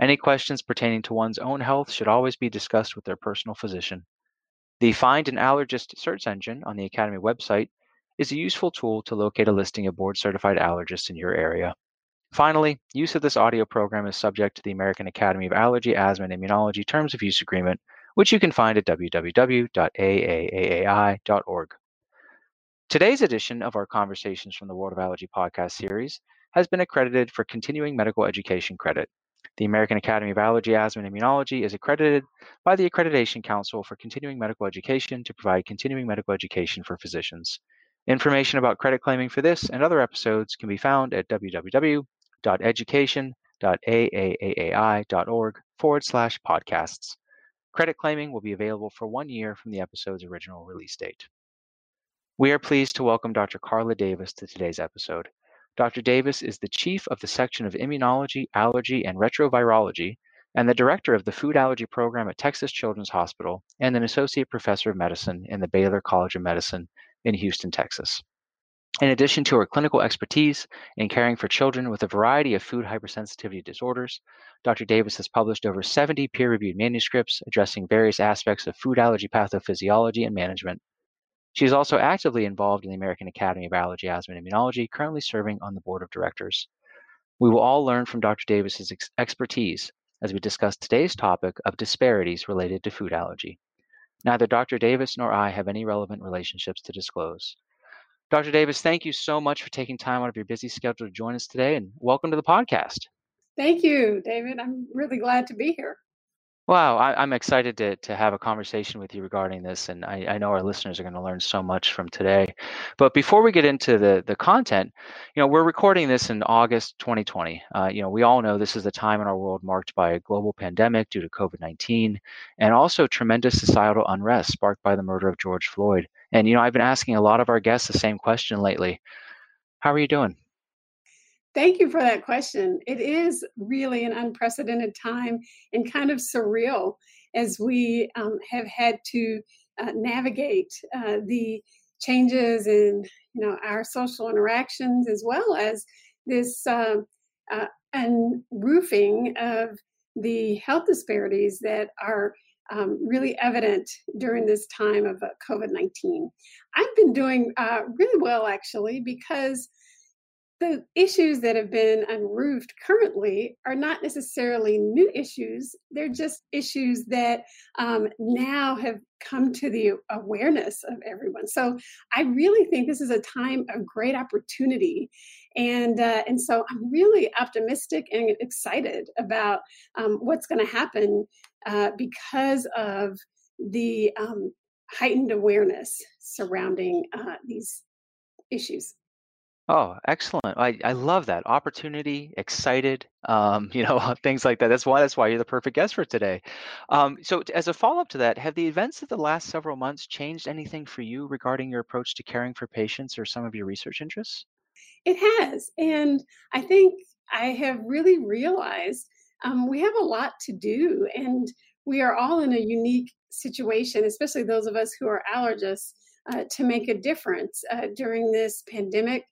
Any questions pertaining to one's own health should always be discussed with their personal physician. The Find an Allergist search engine on the Academy website is a useful tool to locate a listing of board certified allergists in your area. Finally, use of this audio program is subject to the American Academy of Allergy, Asthma, and Immunology Terms of Use Agreement, which you can find at www.aaai.org. Today's edition of our Conversations from the World of Allergy podcast series has been accredited for continuing medical education credit. The American Academy of Allergy, Asthma, and Immunology is accredited by the Accreditation Council for Continuing Medical Education to provide continuing medical education for physicians. Information about credit claiming for this and other episodes can be found at www.education.aaai.org forward slash podcasts. Credit claiming will be available for one year from the episode's original release date. We are pleased to welcome Dr. Carla Davis to today's episode. Dr. Davis is the chief of the section of immunology, allergy, and retrovirology, and the director of the food allergy program at Texas Children's Hospital, and an associate professor of medicine in the Baylor College of Medicine in Houston, Texas. In addition to her clinical expertise in caring for children with a variety of food hypersensitivity disorders, Dr. Davis has published over 70 peer reviewed manuscripts addressing various aspects of food allergy pathophysiology and management, she is also actively involved in the American Academy of Allergy, Asthma, and Immunology, currently serving on the board of directors. We will all learn from Dr. Davis's ex- expertise as we discuss today's topic of disparities related to food allergy. Neither Dr. Davis nor I have any relevant relationships to disclose. Dr. Davis, thank you so much for taking time out of your busy schedule to join us today and welcome to the podcast. Thank you, David. I'm really glad to be here. Wow, I, am excited to, to have a conversation with you regarding this, and I, I know our listeners are going to learn so much from today. But before we get into the the content, you know, we're recording this in August 2020. Uh, you know, we all know this is a time in our world marked by a global pandemic due to COVID-19, and also tremendous societal unrest sparked by the murder of George Floyd. And you know, I've been asking a lot of our guests the same question lately. How are you doing? Thank you for that question. It is really an unprecedented time and kind of surreal as we um, have had to uh, navigate uh, the changes in you know our social interactions as well as this uh, uh unroofing of the health disparities that are um, really evident during this time of uh, COVID 19. I've been doing uh, really well actually because the issues that have been unroofed currently are not necessarily new issues. They're just issues that um, now have come to the awareness of everyone. So I really think this is a time of great opportunity. And, uh, and so I'm really optimistic and excited about um, what's going to happen uh, because of the um, heightened awareness surrounding uh, these issues. Oh, excellent. I, I love that. Opportunity, excited, um, you know, things like that. That's why that's why you're the perfect guest for today. Um, so as a follow-up to that, have the events of the last several months changed anything for you regarding your approach to caring for patients or some of your research interests? It has. And I think I have really realized um, we have a lot to do and we are all in a unique situation, especially those of us who are allergists, uh, to make a difference uh, during this pandemic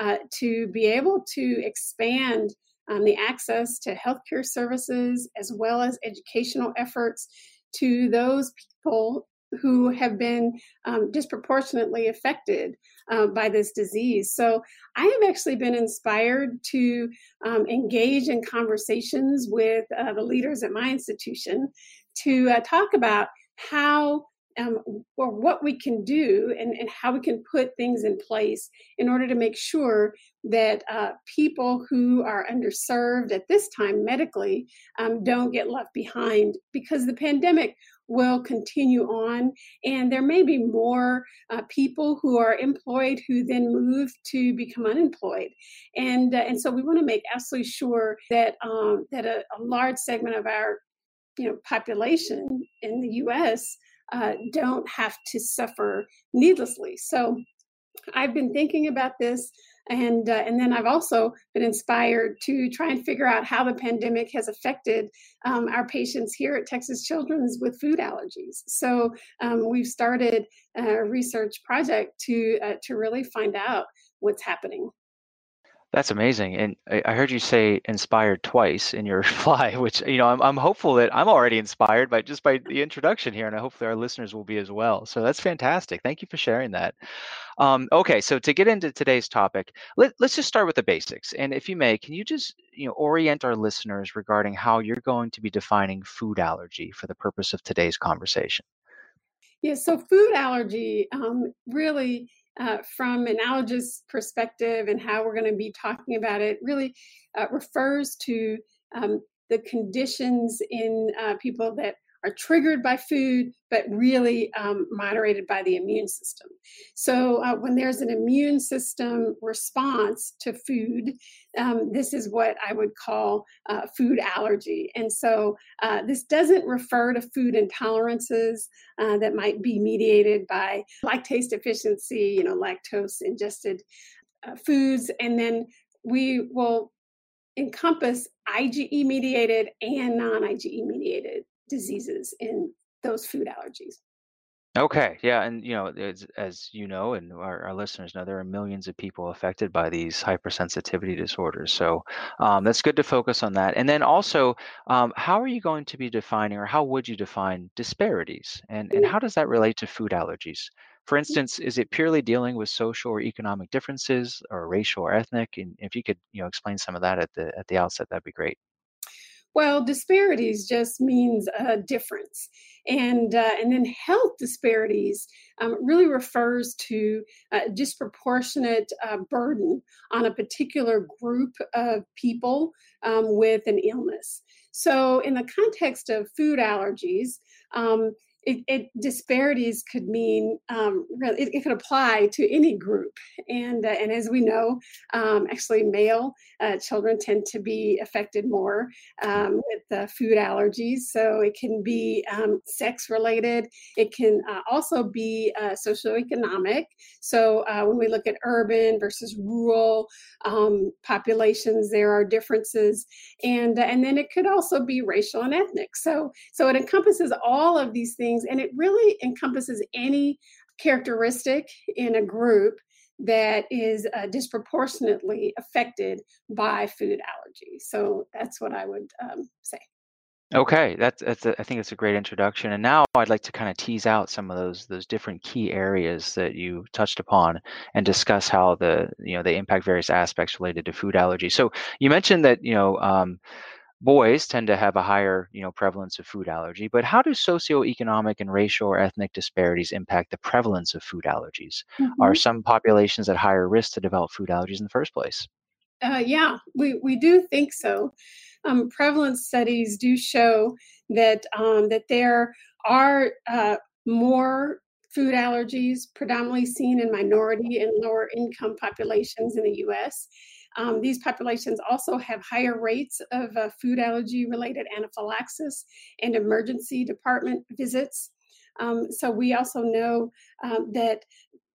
uh, to be able to expand um, the access to healthcare services as well as educational efforts to those people who have been um, disproportionately affected uh, by this disease. So I have actually been inspired to um, engage in conversations with uh, the leaders at my institution to uh, talk about how um, or what we can do and, and how we can put things in place in order to make sure that uh, people who are underserved at this time medically um, don't get left behind because the pandemic will continue on and there may be more uh, people who are employed who then move to become unemployed and uh, and so we want to make absolutely sure that um, that a, a large segment of our you know population in the U.S. Uh, don't have to suffer needlessly. So I've been thinking about this and uh, and then I've also been inspired to try and figure out how the pandemic has affected um, our patients here at Texas Children's with food allergies. So um, we've started a research project to uh, to really find out what's happening. That's amazing. And I heard you say inspired twice in your reply, which, you know, I'm, I'm hopeful that I'm already inspired by just by the introduction here, and I hope that our listeners will be as well. So that's fantastic. Thank you for sharing that. Um, okay, so to get into today's topic, let, let's just start with the basics. And if you may, can you just, you know, orient our listeners regarding how you're going to be defining food allergy for the purpose of today's conversation? Yeah, so food allergy um, really uh, from an allergist perspective and how we're going to be talking about it really uh, refers to um, the conditions in uh, people that are triggered by food, but really um, moderated by the immune system. So, uh, when there's an immune system response to food, um, this is what I would call uh, food allergy. And so, uh, this doesn't refer to food intolerances uh, that might be mediated by lactase deficiency, you know, lactose ingested uh, foods. And then we will encompass IgE mediated and non IgE mediated diseases in those food allergies. Okay, yeah, and you know, as, as you know, and our, our, listeners know, there are millions of people affected by these hypersensitivity disorders. So um, that's good to focus on that. And then also, um, how are you going to be defining, or how would you define disparities, and and how does that relate to food allergies? For instance, is it purely dealing with social or economic differences, or racial or ethnic? And if you could, you know, explain some of that at the at the outset, that'd be great. Well, disparities just means a difference. And, uh, and then health disparities um, really refers to a disproportionate uh, burden on a particular group of people um, with an illness. So, in the context of food allergies, um, it, it, disparities could mean um, it, it, could apply to any group. And uh, and as we know um, actually male uh, children tend to be affected more um, with food allergies. So it can be um, sex related it can uh, also be uh, socioeconomic. So uh, when we look at urban versus rural um, populations there are differences. And and then it could also be racial and ethnic. So so it encompasses all of these things things. And it really encompasses any characteristic in a group that is uh, disproportionately affected by food allergy. So that's what I would um, say. Okay, that's that's a, I think it's a great introduction. And now I'd like to kind of tease out some of those those different key areas that you touched upon and discuss how the you know they impact various aspects related to food allergy. So you mentioned that you know um, boys tend to have a higher you know prevalence of food allergy but how do socioeconomic and racial or ethnic disparities impact the prevalence of food allergies? Mm-hmm. are some populations at higher risk to develop food allergies in the first place? Uh, yeah we, we do think so. Um, prevalence studies do show that um, that there are uh, more food allergies predominantly seen in minority and lower income populations in the us um, these populations also have higher rates of uh, food allergy related anaphylaxis and emergency department visits. Um, so we also know um, that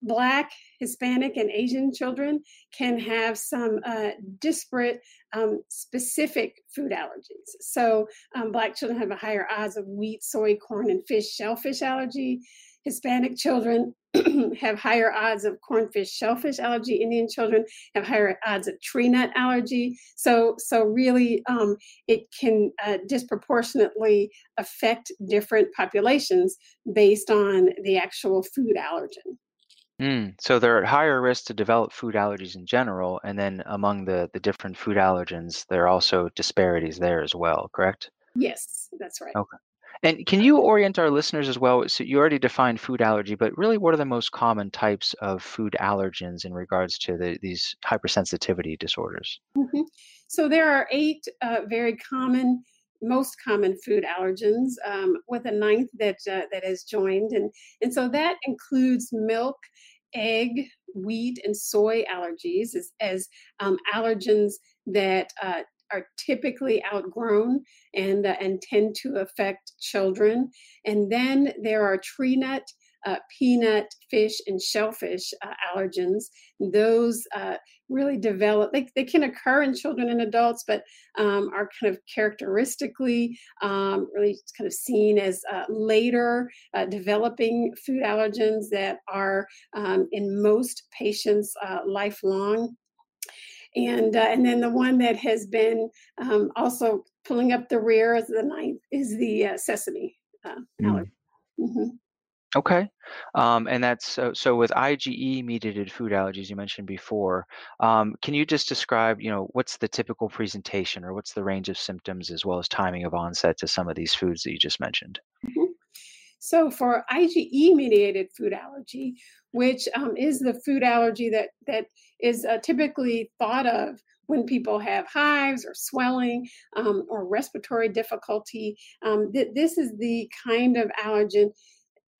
Black, Hispanic, and Asian children can have some uh, disparate um, specific food allergies. So, um, Black children have a higher odds of wheat, soy, corn, and fish shellfish allergy. Hispanic children have higher odds of cornfish shellfish allergy. Indian children have higher odds of tree nut allergy. So, so really, um, it can uh, disproportionately affect different populations based on the actual food allergen. Mm, so they're at higher risk to develop food allergies in general, and then among the the different food allergens, there are also disparities there as well. Correct? Yes, that's right. Okay. And can you orient our listeners as well? So you already defined food allergy, but really, what are the most common types of food allergens in regards to the, these hypersensitivity disorders? Mm-hmm. So there are eight uh, very common, most common food allergens, um, with a ninth that uh, that has joined, and and so that includes milk, egg, wheat, and soy allergies as, as um, allergens that uh, are typically outgrown and uh, and tend to affect children. And then there are tree nut uh, peanut, fish, and shellfish uh, allergens. Those uh, really develop, they, they can occur in children and adults, but um, are kind of characteristically um, really kind of seen as uh, later uh, developing food allergens that are um, in most patients lifelong. And, and then the one that has been um, also pulling up the rear is the ninth is the sesame mm. allergy. Mm-hmm. Okay. Um, and that's so, so with IgE mediated food allergies you mentioned before. Um, can you just describe, you know, what's the typical presentation or what's the range of symptoms as well as timing of onset to some of these foods that you just mentioned? Mm-hmm. So for IgE mediated food allergy, which um, is the food allergy that that is uh, typically thought of when people have hives or swelling um, or respiratory difficulty, um, th- this is the kind of allergen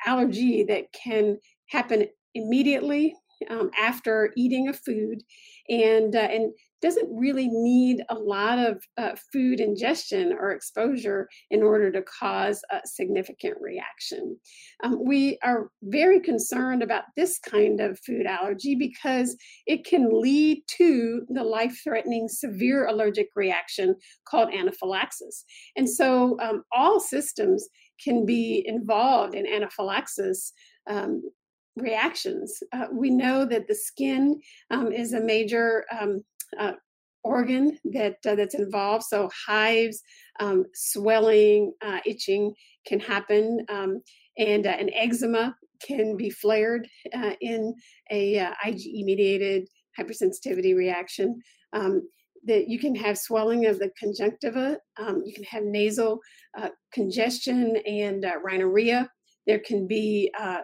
allergy that can happen immediately um, after eating a food. And uh, and doesn't really need a lot of uh, food ingestion or exposure in order to cause a significant reaction. Um, we are very concerned about this kind of food allergy because it can lead to the life threatening severe allergic reaction called anaphylaxis. And so um, all systems can be involved in anaphylaxis um, reactions. Uh, we know that the skin um, is a major um, uh, organ that uh, that's involved. So hives, um, swelling, uh, itching can happen, um, and uh, an eczema can be flared uh, in a IgE mediated hypersensitivity reaction. Um, that you can have swelling of the conjunctiva, um, you can have nasal uh, congestion and uh, rhinorrhea. There can be uh,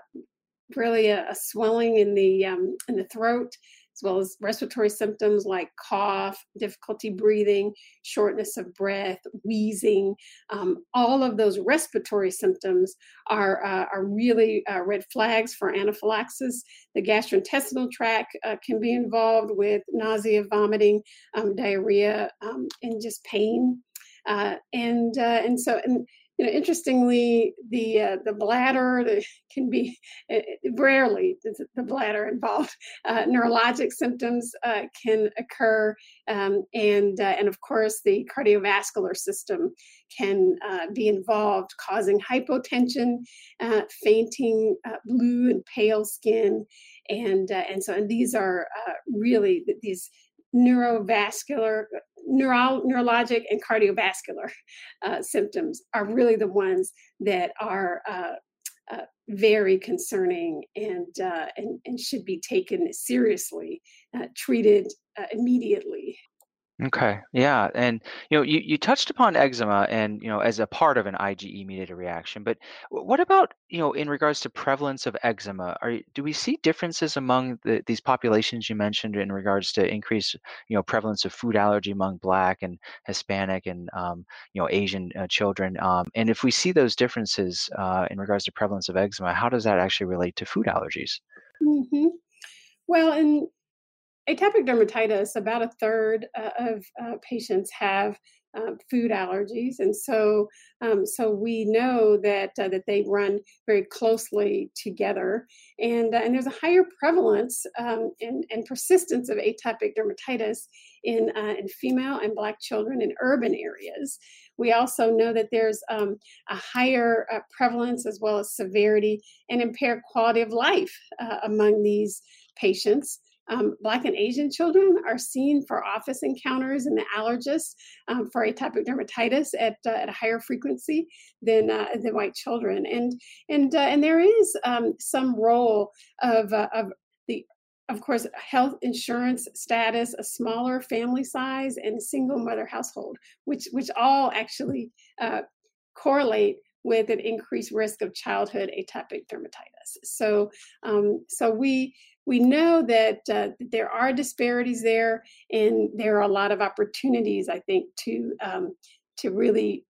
really a, a, swelling in the um, in the throat as well as respiratory symptoms like cough, difficulty breathing, shortness of breath, wheezing. Um, all of those respiratory symptoms are, uh, are really uh, red flags for anaphylaxis. The gastrointestinal tract uh, can be involved with nausea, vomiting, um, diarrhea, um, and just pain. Uh, and uh, and so and you know, interestingly, the uh, the bladder can be uh, rarely the bladder involved. Uh, neurologic symptoms uh, can occur, um, and uh, and of course the cardiovascular system can uh, be involved, causing hypotension, fainting, blue and pale skin, and and so and these are really these neurovascular neuro, neurologic and cardiovascular uh, symptoms are really the ones that are uh, uh, very concerning and, uh, and, and should be taken seriously, uh, treated uh, immediately. Okay. Yeah. And you know, you, you touched upon eczema and you know as a part of an IgE mediated reaction, but what about you know in regards to prevalence of eczema? Are do we see differences among the, these populations you mentioned in regards to increased you know prevalence of food allergy among Black and Hispanic and um, you know Asian uh, children? Um, and if we see those differences uh, in regards to prevalence of eczema, how does that actually relate to food allergies? Mm-hmm. Well, and atopic dermatitis, about a third uh, of uh, patients have uh, food allergies, and so um, so we know that uh, that they run very closely together, and uh, and there's a higher prevalence um, and, and persistence of atopic dermatitis in uh, in female and Black children in urban areas. We also know that there's um, a higher prevalence as well as severity and impaired quality of life among these patients. Um, Black and Asian children are seen for office encounters in the allergist um, for atopic dermatitis at, uh, at a higher frequency than, uh, than white children. And, and, uh, and there is um, some role of, uh, of the of course, health insurance status, a smaller family size, and single mother household, which which all actually uh, correlate with an increased risk of childhood atopic dermatitis. So, um, so we we know that, uh, there are disparities there, and there are a lot of opportunities, I think, to um, to really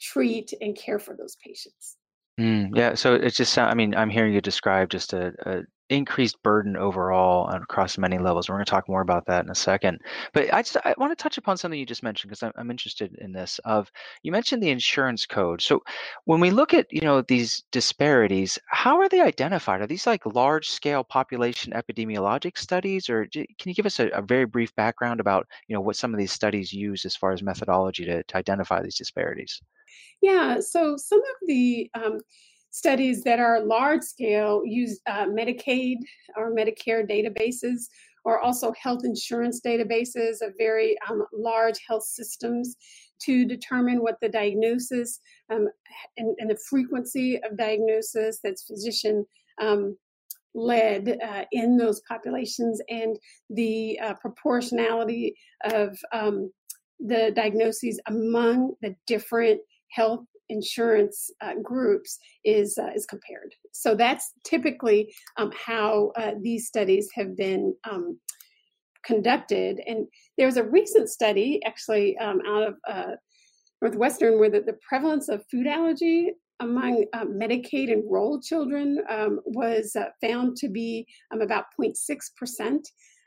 treat and care for those patients. Mm, yeah, so it's just I mean I'm hearing you describe just a, a increased burden overall across many levels. We're going to talk more about that in a second. But I just I want to touch upon something you just mentioned because I'm, I'm interested in this. Of you mentioned the insurance code. So when we look at you know these disparities, how are they identified? Are these like large scale population epidemiologic studies, or can you give us a, a very brief background about you know what some of these studies use as far as methodology to, to identify these disparities? Yeah. So some of the um, studies that are large scale use uh, Medicaid or Medicare databases or also health insurance databases of very um, large health systems to determine what the diagnosis um, and, and, the frequency of diagnosis that's physician um, led uh, in those populations and the uh, proportionality of um, the diagnoses among the different health insurance uh, groups is uh, is compared. So that's typically um, how uh, these studies have been um, conducted. And there was a recent study, actually, um, out of uh, Northwestern, where the, the, prevalence of food allergy among uh, Medicaid enrolled children um, was uh, found to be um, about 0.6 percent.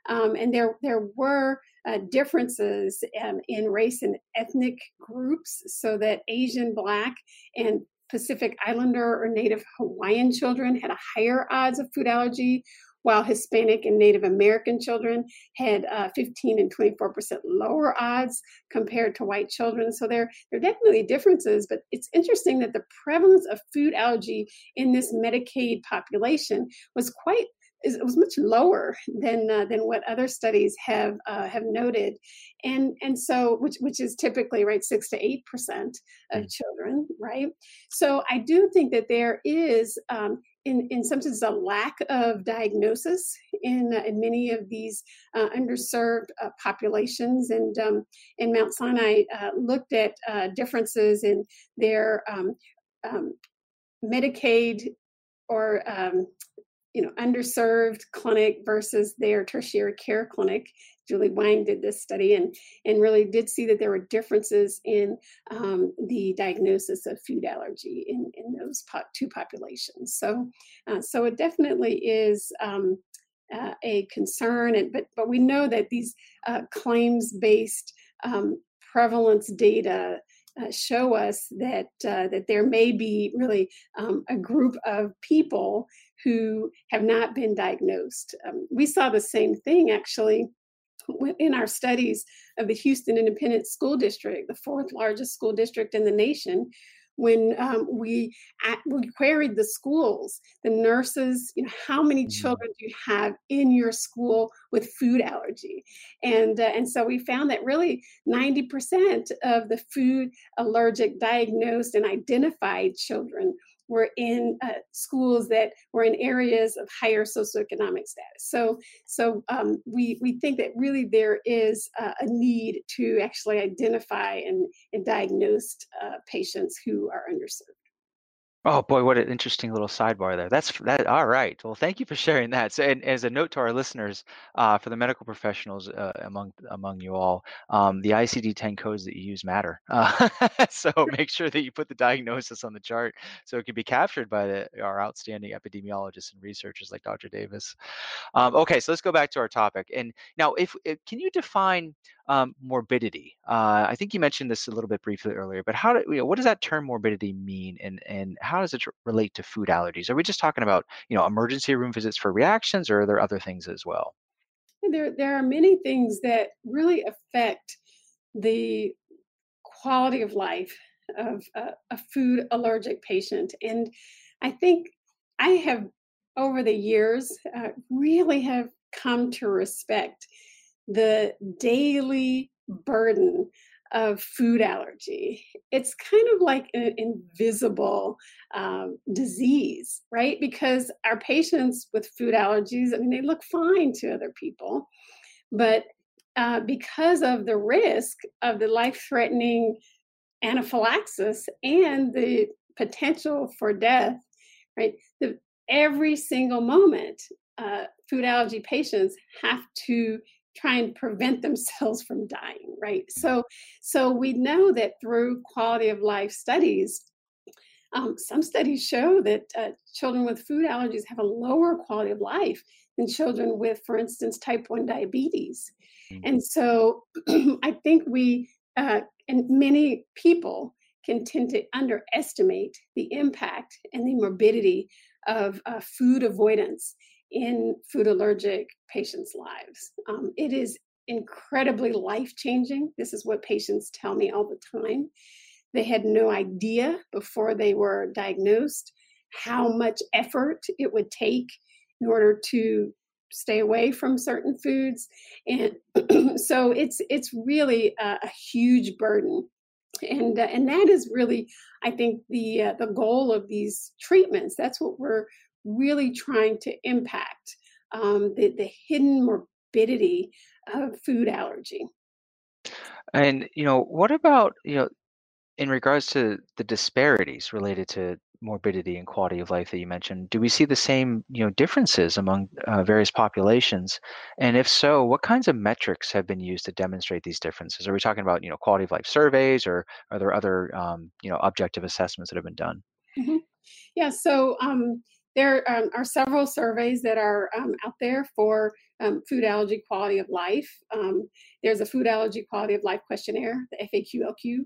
Um, and there there were uh, differences um, in race and ethnic groups, so that Asian, Black, and Pacific Islander or Native Hawaiian children had a higher odds of food allergy, while Hispanic and Native American children had uh, 15 and 24 percent lower odds compared to white children. So there, there are definitely differences, but it's interesting that the prevalence of food allergy in this Medicaid population was quite is, it was much lower than uh, than what other studies have uh, have noted, and and so which which is typically right six to eight percent of mm. children, right? So I do think that there is. Um, in, in some sense, a lack of diagnosis in, uh, in many of these uh, underserved uh, populations. And um, in Mount Sinai, uh, looked at differences in their um, um, Medicaid or um, you know, underserved clinic versus their tertiary care clinic. Julie Wang did this study and, and really did see that there were differences in um, the diagnosis of food allergy in, in those po- two populations. So, uh, so it definitely is um, uh, a concern, and, but, but we know that these uh, claims based um, prevalence data uh, show us that uh, that there may be really um, a group of people who have not been diagnosed. Um, we saw the same thing actually in our studies of the Houston Independent School District, the fourth largest school district in the nation, when um, we at, we queried the schools, the nurses, you know, how many mm-hmm. children do you have in your school with food allergy? And uh, and so we found that really 90% of the food allergic diagnosed and identified children were in uh, schools that were in areas of higher socioeconomic status. So, so um, we we think that really there is uh, a need to actually identify and, and diagnose uh, patients who are underserved. Oh boy, what an interesting little sidebar there. That's that. All right. Well, thank you for sharing that. So, and as a note to our listeners, uh, for the medical professionals uh, among among you all, um, the ICD-10 codes that you use matter. Uh, so make sure that you put the diagnosis on the chart so it can be captured by the, our outstanding epidemiologists and researchers like Dr. Davis. Um, okay, so let's go back to our topic. And now, if, if can you define um, morbidity. Uh, I think you mentioned this a little bit briefly earlier, but how do you know, what does that term morbidity mean, and and how does it relate to food allergies? Are we just talking about you know emergency room visits for reactions, or are there other things as well? There there are many things that really affect the quality of life of a, a food allergic patient, and I think I have over the years uh, really have come to respect the daily burden of food allergy. It's kind of like an invisible um, disease, right? Because our patients with food allergies, I mean, they look fine to other people, but uh, because of the risk of the life threatening anaphylaxis and the potential for death, right? The, every single moment, uh, food allergy patients have to try and prevent themselves from dying right so so we know that through quality of life studies um, some studies show that uh, children with food allergies have a lower quality of life than children with, for instance, type 1 diabetes. Mm-hmm. And so I think we, uh, and many people, can tend to underestimate the impact and the morbidity of uh, food avoidance in food allergic patients' lives. Um, it is incredibly life changing. This is what patients tell me all the time. They had no idea before they were diagnosed how much effort it would take in order to stay away from certain foods and so it's it's really a, a huge burden and uh, and that is really i think the uh, the goal of these treatments that's what we're really trying to impact um, the, the hidden morbidity of food allergy and you know what about you know in regards to the disparities related to morbidity and quality of life that you mentioned, do we see the same you know differences among uh, various populations? And if so, what kinds of metrics have been used to demonstrate these differences? Are we talking about you know quality of life surveys, or are there other um, you know objective assessments that have been done? Mm-hmm. Yeah, so um, there um, are several surveys that are um, out there for um, food allergy quality of life. Um, there's a food allergy quality of life questionnaire, the FAQLQ.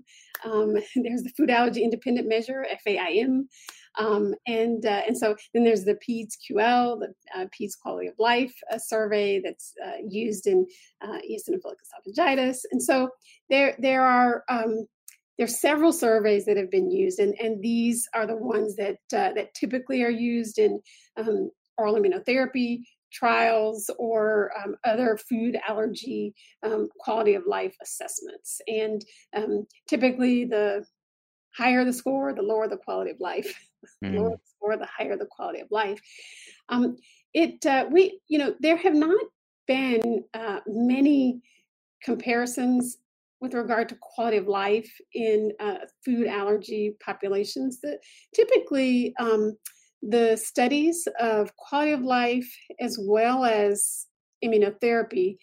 Um, there's the food allergy independent measure, FAIM. Um, and uh, and so then there's the PEDS QL, the uh, PEDS quality of life uh, survey that's uh, used in uh, eosinophilic esophagitis. And so there there are there's several surveys that have been used, and, and these are the ones that uh, that typically are used in um, oral immunotherapy trials or um, other food allergy um, quality of life assessments. And um, typically, the higher the score, the lower the quality of life. Mm. the lower the score, the higher the quality of life. Um, it uh, we you know there have not been uh, many comparisons with regard to quality of life in uh, food allergy populations that typically um, the studies of quality of life as well as immunotherapy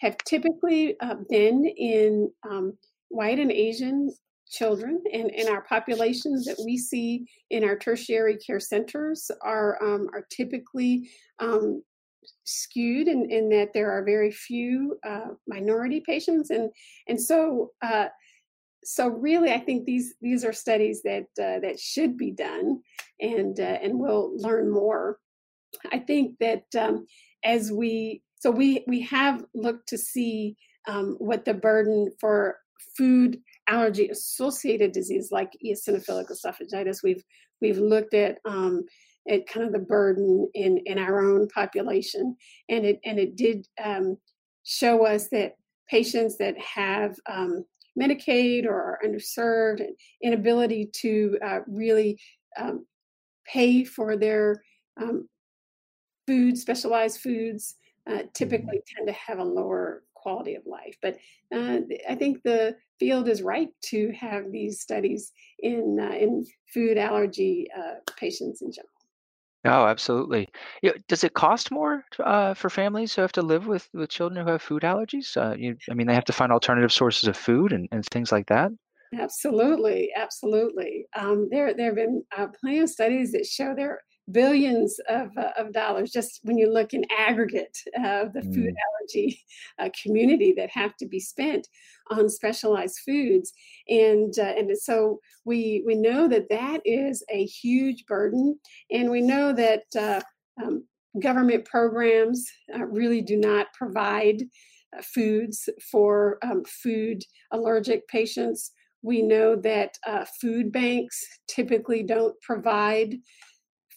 have typically uh, been in um, white and asian children and, and our populations that we see in our tertiary care centers are um, are typically um, skewed in, in that there are very few uh, minority patients and and so uh, so really I think these these are studies that uh, that should be done and uh, and we'll learn more. I think that um, as we so we we have looked to see um, what the burden for food allergy associated disease like eosinophilic esophagitis we've we've looked at um, at kind of the burden in in our own population, and it and it did um, show us that patients that have um, Medicaid or are underserved and inability to uh, really um, pay for their um, food, specialized foods, uh, mm-hmm. typically tend to have a lower quality of life. But uh, I think the field is right to have these studies in uh, in food allergy uh, patients in general. Oh, absolutely. Does it cost more uh, for families who have to live with with children who have food allergies? Uh, you, I mean, they have to find alternative sources of food and, and things like that. Absolutely, absolutely. Um, there, there have been uh, plenty of studies that show there billions of, uh, of dollars just when you look in aggregate of the food mm. allergy uh, community that have to be spent on specialized foods. And uh, and so we we know that that is a huge burden. And we know that uh, um, government programs uh, really do not provide uh, foods for um, food allergic patients. We know that food banks typically don't provide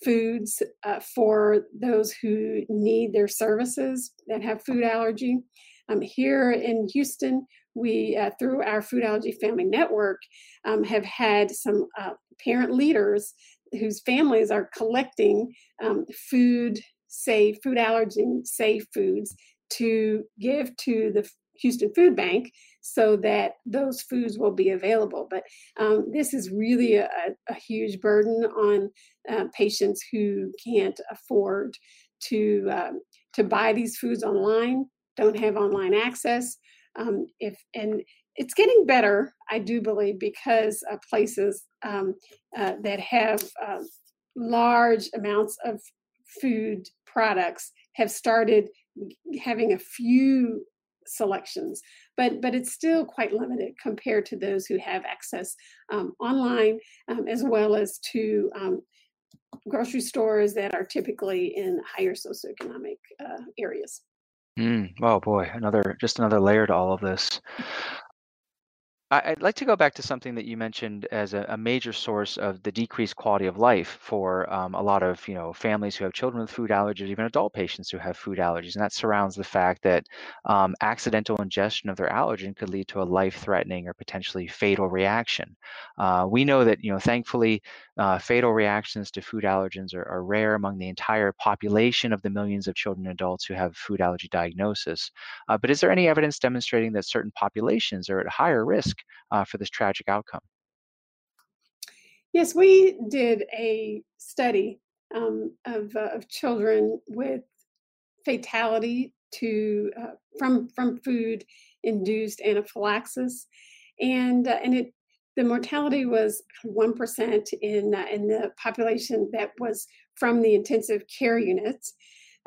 foods uh, for those who need their services that have food allergy. Um, here in Houston, we, uh, through our Food Allergy Family Network, um, have had some uh, parent leaders whose families are collecting um, food safe, food allergy safe foods to give to the Houston Food Bank so that those foods will be available. But um, this is really a, a huge burden on uh, patients who can't afford to um, to buy these foods online, don't have online access. Um, if and it's getting better, I do believe, because uh, places um, uh, that have uh, large amounts of food products have started having a few selections but but it's still quite limited compared to those who have access um, online um, as well as to um, grocery stores that are typically in higher socioeconomic uh, areas. Mm, oh boy. Another just another layer to all of this I- would like to go back to something that you mentioned as a, a major source of the decreased quality of life for um, a lot of you know families who have children with food allergies, even adult patients who have food allergies, and that surrounds the fact that um, accidental ingestion of their allergen could lead to a life-threatening or potentially fatal reaction. Uh, we know that you know thankfully uh, fatal reactions to food allergens are, are rare among the entire population of the millions of children and adults who have food allergy diagnosis. Uh, but is there any evidence demonstrating that certain populations are at higher risk uh, for this tragic outcome. Yes, we did a study um, of, uh, of children with fatality to uh, from from food induced anaphylaxis, and uh, and it the mortality was one percent in uh, in the population that was from the intensive care units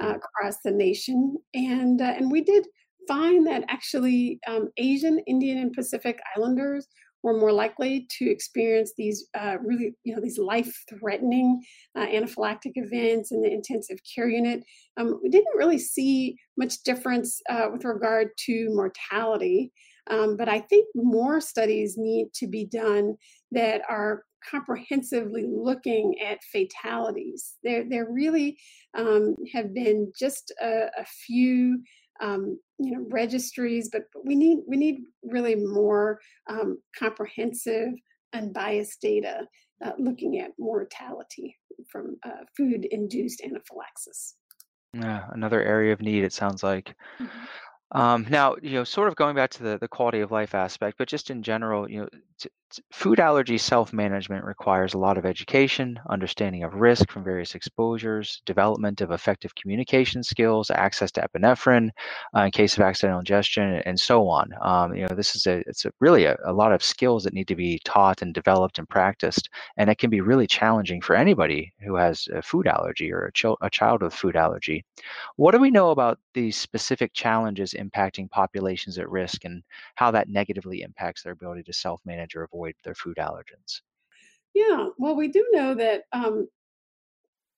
uh, across the nation, and uh, and we did find that actually um, Asian, Indian, and Pacific Islanders were more likely to experience these uh, really, you know, these life-threatening uh, anaphylactic events in the intensive care unit. Um, we didn't really see much difference uh, with regard to mortality, um, but I think more studies need to be done that are comprehensively looking at fatalities. There, there really um, have been just a, a few um, you know registries but, but we need we need really more um, comprehensive unbiased data uh, looking at mortality from uh, food induced anaphylaxis yeah another area of need it sounds like mm-hmm. Um, now, you know, sort of going back to the, the quality of life aspect, but just in general, you know, food allergy self-management requires a lot of education, understanding of risk from various exposures, development of effective communication skills, access to epinephrine uh, in case of accidental ingestion, and so on. Um, you know, this is a it's a, really a, a lot of skills that need to be taught and developed and practiced, and it can be really challenging for anybody who has a food allergy or a, ch- a child with food allergy. What do we know about these specific challenges impacting populations at risk and how that negatively impacts their ability to self manage or avoid their food allergens. Yeah, well, we do know that um,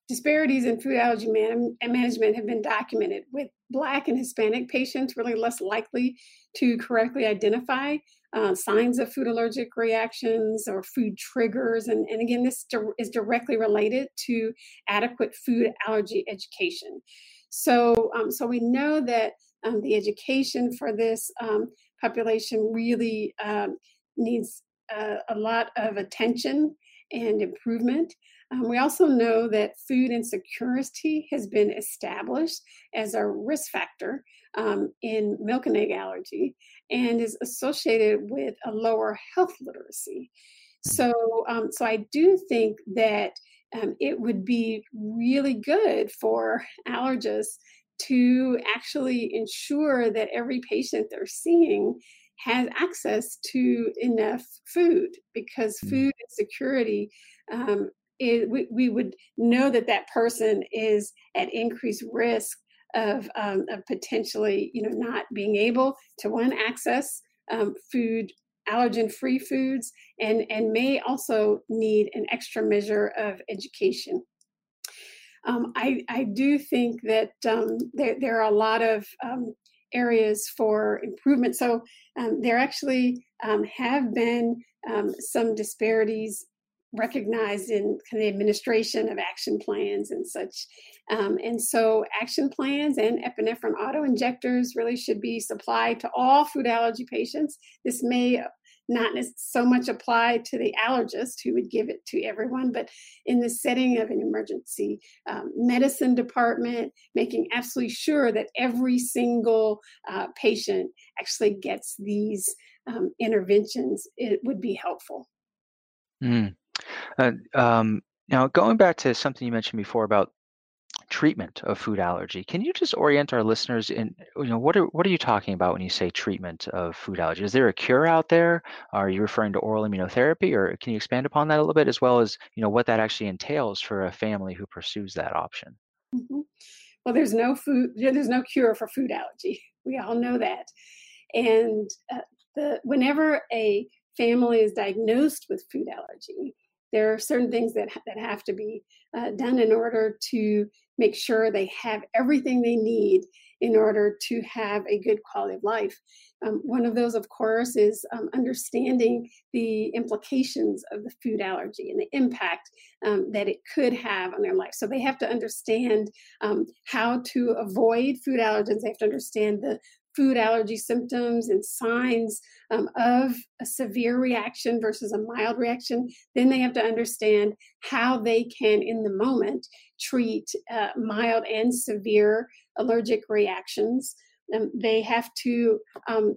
disparities in food allergy man- management have been documented with Black and Hispanic patients really less likely to correctly identify uh, signs of food allergic reactions or food triggers. And, and again, this di- is directly related to adequate food allergy education. So, um, so we know that um, the education for this um, population really um, needs a, a, lot of attention and improvement. Um, we also know that food insecurity has been established as a risk factor um, in milk and egg allergy and is associated with a lower health literacy. So, um, so I do think that um, it would be really good for allergists to actually ensure that every patient they're seeing has access to enough food because mm. food insecurity um, is, we, we would know that that person is at increased risk of, um, of potentially you know not being able to one access um, food allergen free foods and and may also need an extra measure of education um, I, I do think that um, there, there are a lot of um, areas for improvement. So um, there actually um, have been um, some disparities recognized in kind of the administration of action plans and such. and so action plans and epinephrine auto injectors really should be supplied to all food allergy patients. This may not so much apply to the allergist who would give it to everyone, but in the setting of an emergency um, medicine department, making absolutely sure that every single uh, patient actually gets these um, interventions, it would be helpful. Mm. Uh, um, now, going back to something you mentioned before about treatment of food allergy. Can you just orient our listeners in, you know, what are what are you talking about when you say treatment of food allergy? Is there a cure out there? Are you referring to oral immunotherapy, or can you expand upon that a little bit, as well as you know what that actually entails for a family who pursues that option? Mm-hmm. Well, there's no food. There's no cure for food allergy. We all know that, and uh, the whenever a family is diagnosed with food allergy, there are certain things that that have to be uh, done in order to make sure they have everything they need in order to have a good quality of life. Um, one of those, of course, is um, understanding the implications of the food allergy and the impact um, that it could have on their life. So they have to understand um, how to avoid food allergens. They have to understand the food allergy symptoms and signs um, of a severe reaction versus a mild reaction, then they have to understand how they can, in the moment, treat uh, mild and severe allergic reactions. Um, they have to, um,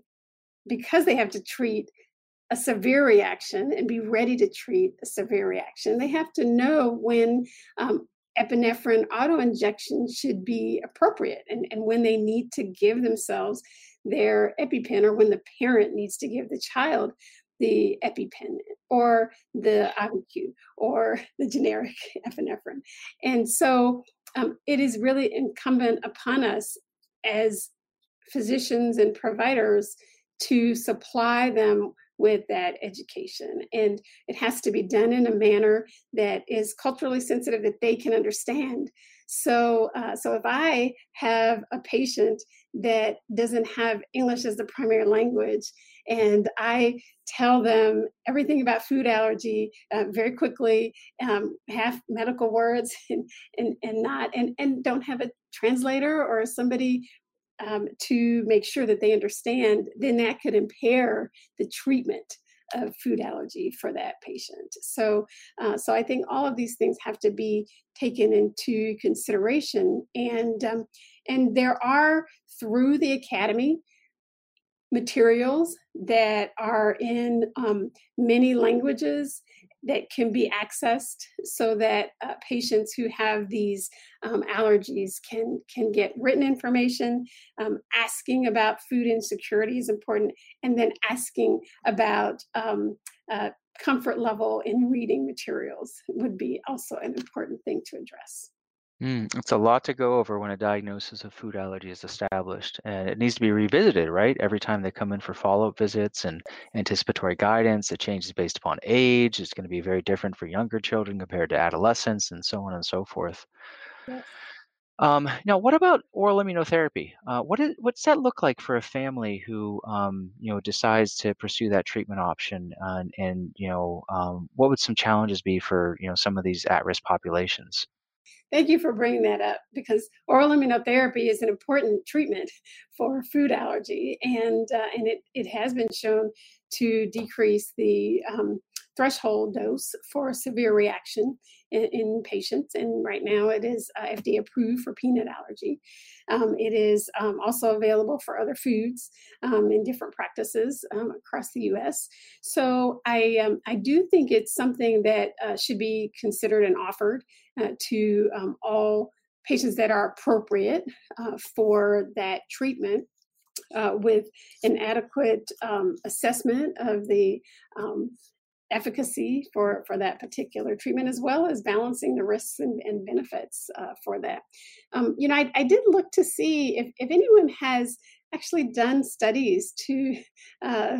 because they have to treat a severe reaction and be ready to treat a severe reaction, they have to know when um, epinephrine auto injection should be appropriate and, and when they need to give themselves their EpiPen or when the parent needs to give the child the EpiPen or the Auvi-Q or the generic epinephrine. And so um, it is really incumbent upon us as physicians and providers to supply them with that education. And it has to be done in a manner that is culturally sensitive that they can understand. So, uh, so if I have a patient that doesn't have English as the primary language, and I tell them everything about food allergy uh, very quickly, um, have medical words and, and, and not, and, and don't have a translator or somebody um, to make sure that they understand, then that could impair the treatment of food allergy for that patient. So, uh, so I think all of these things have to be taken into consideration, and um, and there are through the academy materials that are in um, many languages that can be accessed so that uh, patients who have these um, allergies can can get written information um, asking about food insecurity is important and then asking about um, uh, comfort level in reading materials would be also an important thing to address Mm, it's a lot to go over when a diagnosis of food allergy is established, and it needs to be revisited, right? Every time they come in for follow-up visits and anticipatory guidance, it changes based upon age. It's going to be very different for younger children compared to adolescents, and so on and so forth. Yes. Um, now, what about oral immunotherapy? Uh, what is, what's that look like for a family who, um, you know, decides to pursue that treatment option? And, and you know, um, what would some challenges be for, you know, some of these at-risk populations? Thank you for bringing that up because oral immunotherapy is an important treatment for food allergy, and uh, and it it has been shown to decrease the um, threshold dose for severe reaction in, in, patients. And right now, it is uh, FDA approved for peanut allergy. Um, it is um, also available for other foods um, in different practices um, across the U.S. So I um, I do think it's something that uh, should be considered and offered uh, to um, all patients that are appropriate uh, for that treatment. Uh, with an adequate um, assessment of the um, efficacy for, for that particular treatment, as well as balancing the risks and, and benefits uh, for that. Um, you know, I, I, did look to see if, if anyone has actually done studies to uh,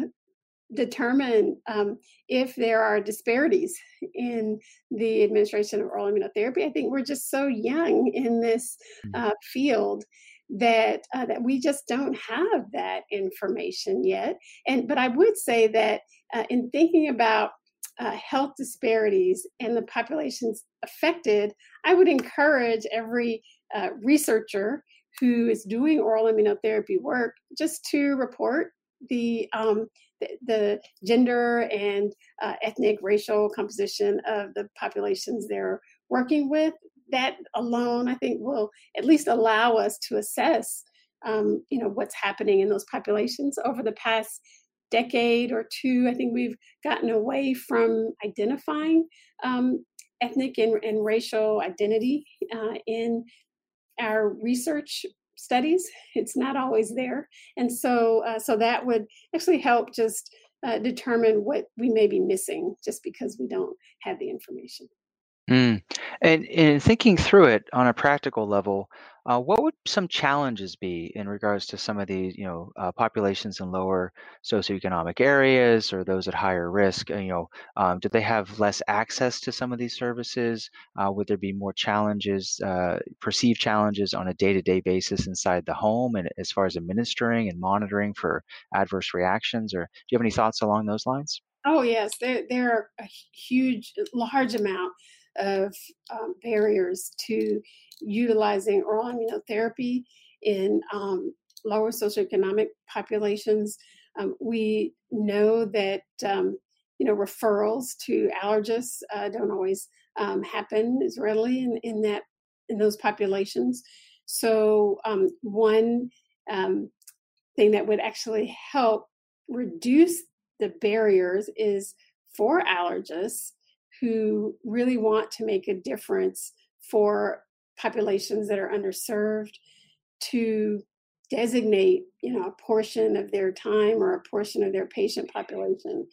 determine um, if there are disparities in the administration of oral immunotherapy. I think we're just so young in this mm. uh, field that uh, that we just don't have that information yet. And but I would say that uh, in thinking about uh, health disparities and the populations affected, I would encourage every uh, researcher who is doing oral immunotherapy work just to report the um, the, the, gender and uh, ethnic racial composition of the populations they're working with that alone, I think, will at least allow us to assess, um, you know, what's happening in those populations over the past decade or two. I think we've gotten away from identifying um, ethnic and, and, racial identity uh, in our research studies. It's not always there, and so uh, so that would actually help just uh, determine what we may be missing just because we don't have the information. Mm. And in thinking through it on a practical level, uh, what would some challenges be in regards to some of these, you know, uh, populations in lower socioeconomic areas or those at higher risk? You know, um, do they have less access to some of these services? Uh, would there be more challenges, uh, perceived challenges on a day-to-day basis inside the home, and as far as administering and monitoring for adverse reactions? Or do you have any thoughts along those lines? Oh yes, there there are a huge, large amount of um, barriers to utilizing oral immunotherapy in um, lower socioeconomic populations. Um, we know that um, you know referrals to allergists uh, don't always um, happen as readily in, in that in those populations. So um, one thing that would actually help reduce the barriers is for allergists who really want to make a difference for populations that are underserved to designate you know a portion of their time or a portion of their patient population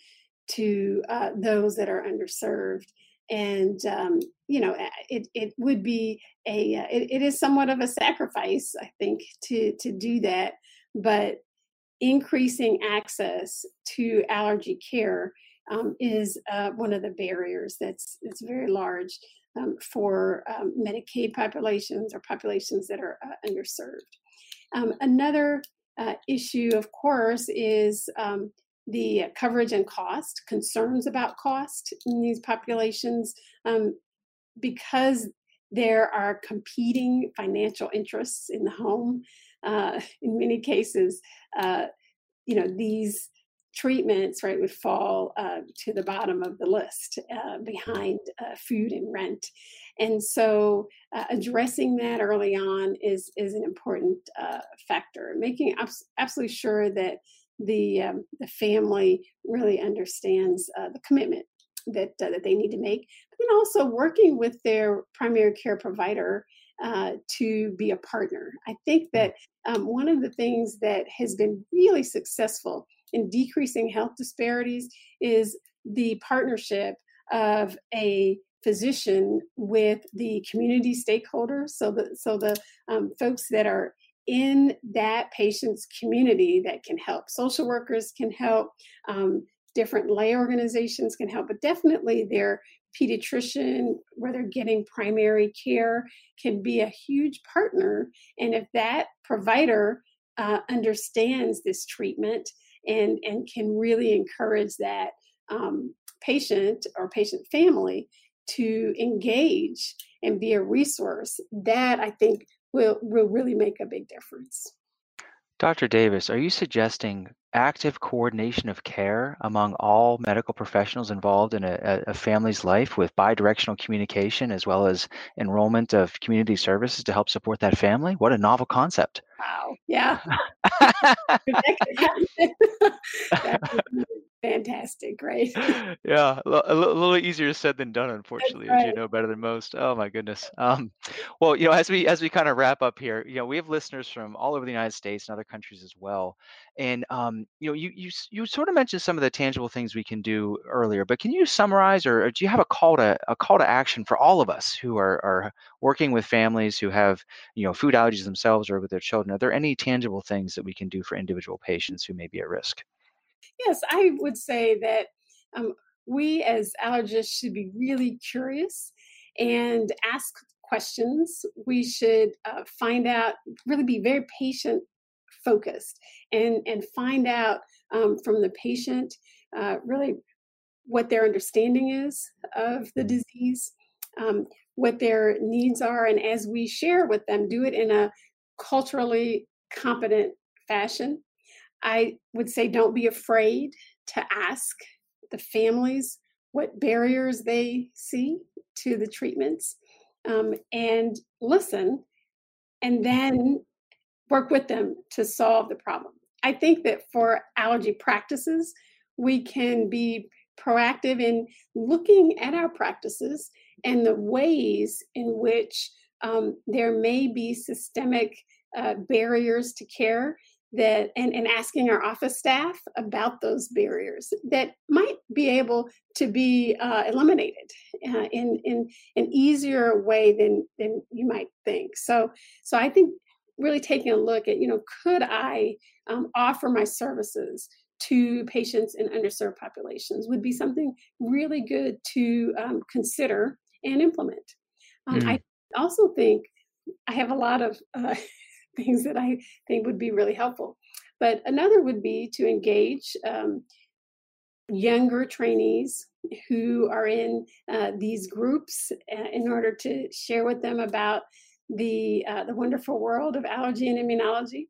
to uh, those that are underserved. And um, you know it, it would be a uh, it, it is somewhat of a sacrifice i think to to do that. But increasing access to allergy care um, is uh, one of the barriers that's that's very large um, for um, Medicaid populations or populations that are uh, underserved. Um, another uh, issue, of course, is um, the coverage and cost concerns about cost in these populations um, because there are competing financial interests in the home. Uh, in many cases, uh, you know these treatments, right, would fall uh, to the bottom of the list uh, behind uh, food and rent. And so uh, addressing that early on is, is an important uh, factor, making abs- absolutely sure that the, um, the family really understands uh, the commitment that, that they need to make, but then also working with their primary care provider uh, to be a partner. I think that um, one of the things that has been really successful in decreasing health disparities is the partnership of a physician with the community stakeholders so the so the um, folks that are in that patient's community that can help. Social workers can help um, different lay organizations can help but definitely their pediatrician where they're getting primary care can be a huge partner. And if that provider uh, understands this treatment and, and can really encourage that um, patient or patient family to engage and be a resource, that I think will, will really make a big difference. Dr. Davis, are you suggesting active coordination of care among all medical professionals involved in a, a, family's life with bidirectional communication as well as enrollment of community services to help support that family? What a novel concept. Wow. Yeah. fantastic, right? yeah, a little easier said than done, unfortunately, right. as you know better than most. Oh my goodness. Um, well, you know, as we as we kind of wrap up here, you know, we have listeners from all over the United States and other countries as well. And um, you know, you you you sort of mentioned some of the tangible things we can do earlier, but can you summarize, or, or do you have a call to a call to action for all of us who are are working with families who have you know food allergies themselves or with their children? Are there any tangible things that we can do for individual patients who may be at risk? Yes, I would say that um, we as allergists should be really curious and ask questions. We should uh, find out, really be very patient focused and, and find out um, from the patient uh, really what their understanding is of the disease, um, what their needs are, and as we share with them, do it in a culturally competent fashion I would say don't be afraid to ask the families what barriers they see to the treatments um, and listen and then work with them to solve the problem. I think that for allergy practices, we can be proactive in looking at our practices and the ways in which um, there may be systemic uh, barriers to care that and, and asking our office staff about those barriers that might be able to be uh, eliminated uh, in, in an easier way than, than you might think. So, so I think really taking a look at, you know, could I um, offer my services to patients in underserved populations would be something really good to um, consider and implement. Um, mm. I also think I have a lot of uh, things that I think would be really helpful. But another would be to engage um, younger trainees who are in uh, these groups uh, in order to share with them about the uh, the wonderful world of allergy and immunology,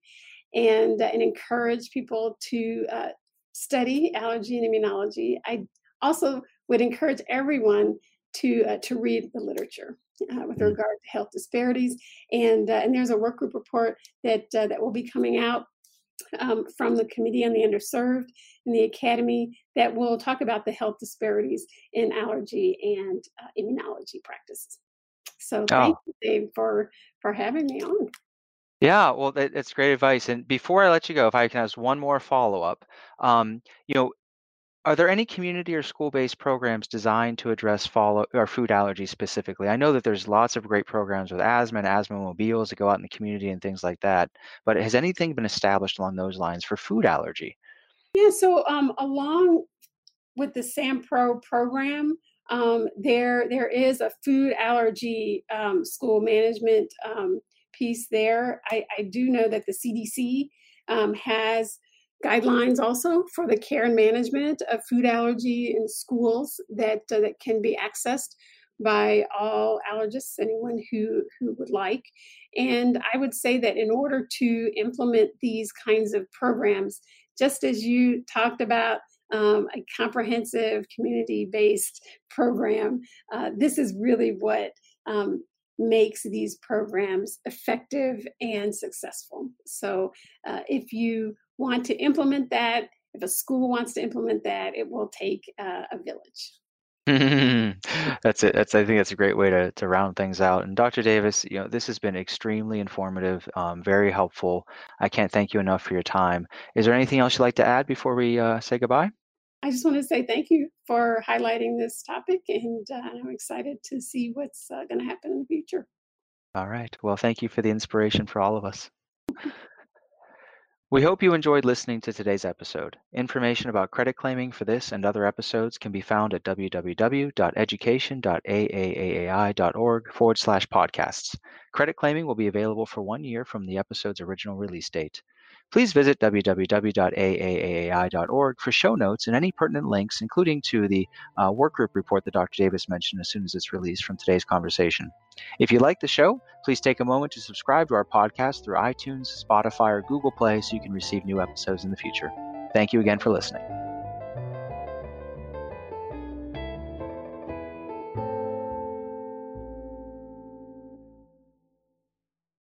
and uh, and encourage people to uh, study allergy and immunology. I also would encourage everyone to to read the literature uh, with mm. regard to health disparities, and uh, and there's a work group report that uh, that will be coming out um, from the Committee on the Underserved and the Academy that will talk about the health disparities in allergy and uh, immunology practices. So thank oh. you, Dave, for for having me on. Yeah, well, that, that's great advice. And before I let you go, if I can ask one more follow up, um, you know, are there any community or school-based programs designed to address follow or food allergies specifically? I know that there's lots of great programs with asthma and asthma mobiles that go out in the community and things like that. But has anything been established along those lines for food allergy? Yeah, so um, along with the SAMPRO program, um, there there is a food allergy um, school management um, piece there. I, I, do know that the CDC um, has guidelines also for the care and management of food allergy in schools that uh, that can be accessed by all allergists, anyone who who would like. And I would say that in order to implement these kinds of programs, just as you talked about. Um, a comprehensive community-based program. Uh, this is really what um, makes these programs effective and successful. So, uh, if you want to implement that, if a school wants to implement that, it will take uh, a village. that's it. That's I think that's a great way to to round things out. And Dr. Davis, you know, this has been extremely informative, um, very helpful. I can't thank you enough for your time. Is there anything else you'd like to add before we uh, say goodbye? I just want to say thank you for highlighting this topic, and uh, I'm excited to see what's uh, going to happen in the future. All right. Well, thank you for the inspiration for all of us. We hope you enjoyed listening to today's episode. Information about credit claiming for this and other episodes can be found at www.education.aaai.org forward slash podcasts. Credit claiming will be available for one year from the episode's original release date. Please visit www.aaai.org for show notes and any pertinent links, including to the uh, workgroup report that Dr. Davis mentioned as soon as it's released from today's conversation. If you like the show, please take a moment to subscribe to our podcast through iTunes, Spotify, or Google Play so you can receive new episodes in the future. Thank you again for listening.